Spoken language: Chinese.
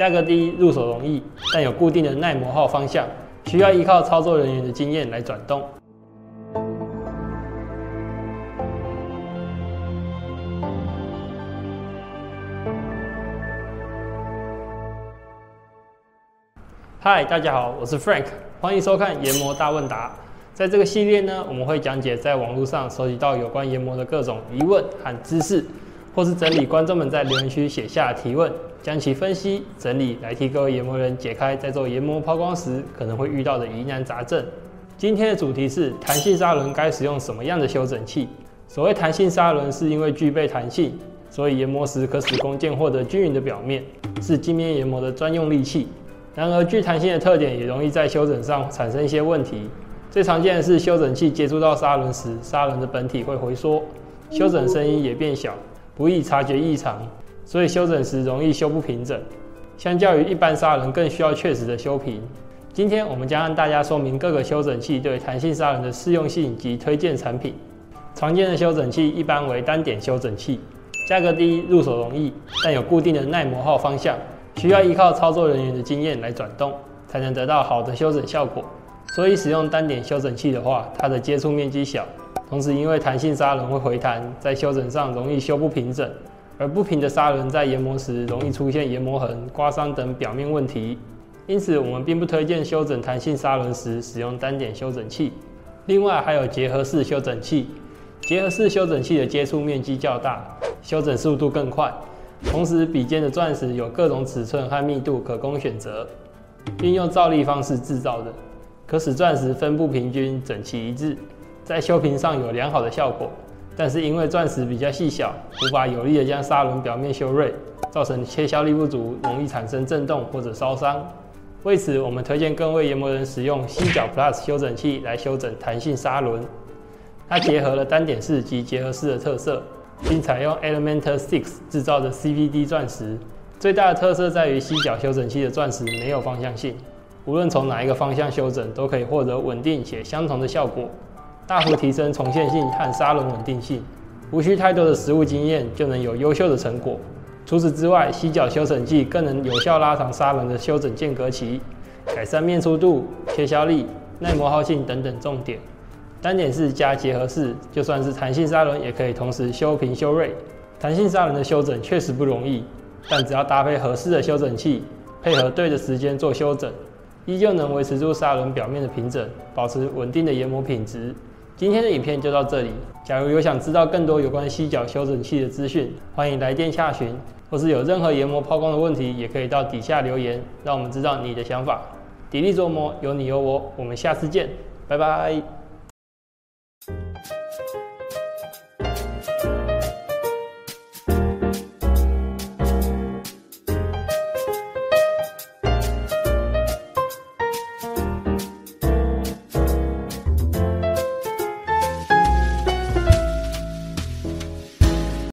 价格低、入手容易，但有固定的耐磨耗方向，需要依靠操作人员的经验来转动。嗨，大家好，我是 Frank，欢迎收看研磨大问答。在这个系列呢，我们会讲解在网络上收集到有关研磨的各种疑问和知识，或是整理观众们在留言区写下提问，将其分析整理来替各位研磨人解开在做研磨抛光时可能会遇到的疑难杂症。今天的主题是弹性砂轮该使用什么样的修整器？所谓弹性砂轮，是因为具备弹性，所以研磨时可使工件获得均匀的表面，是镜面研磨的专用利器。然而，具弹性的特点也容易在修整上产生一些问题。最常见的是修整器接触到砂轮时，砂轮的本体会回缩，修整声音也变小，不易察觉异常，所以修整时容易修不平整。相较于一般砂轮，更需要确实的修平。今天我们将向大家说明各个修整器对弹性砂轮的适用性及推荐产品。常见的修整器一般为单点修整器，价格低、入手容易，但有固定的耐磨耗方向，需要依靠操作人员的经验来转动，才能得到好的修整效果。所以使用单点修整器的话，它的接触面积小，同时因为弹性砂轮会回弹，在修整上容易修不平整，而不平的砂轮在研磨时容易出现研磨痕、刮伤等表面问题。因此，我们并不推荐修整弹性砂轮时使用单点修整器。另外，还有结合式修整器，结合式修整器的接触面积较大，修整速度更快，同时笔尖的钻石有各种尺寸和密度可供选择，并用造粒方式制造的。可使钻石分布平均、整齐一致，在修平上有良好的效果。但是因为钻石比较细小，无法有力的将砂轮表面修锐，造成切削力不足，容易产生震动或者烧伤。为此，我们推荐各位研磨人使用犀角 Plus 修整器来修整弹性砂轮。它结合了单点式及结合式的特色，并采用 Elementor Six 制造的 CVD 钻石。最大的特色在于犀角修整器的钻石没有方向性。无论从哪一个方向修整，都可以获得稳定且相同的效果，大幅提升重现性和砂轮稳定性。无需太多的实物经验，就能有优秀的成果。除此之外，犀角修整器更能有效拉长砂轮的修整间隔期，改善面粗度、切削力、耐磨耗性等等重点。单点式加结合式，就算是弹性砂轮也可以同时修平修锐。弹性砂轮的修整确实不容易，但只要搭配合适的修整器，配合对的时间做修整。依旧能维持住砂轮表面的平整，保持稳定的研磨品质。今天的影片就到这里。假如有想知道更多有关犀角修整器的资讯，欢迎来电下询，或是有任何研磨抛光的问题，也可以到底下留言，让我们知道你的想法。砥砺琢磨，有你有我，我们下次见，拜拜。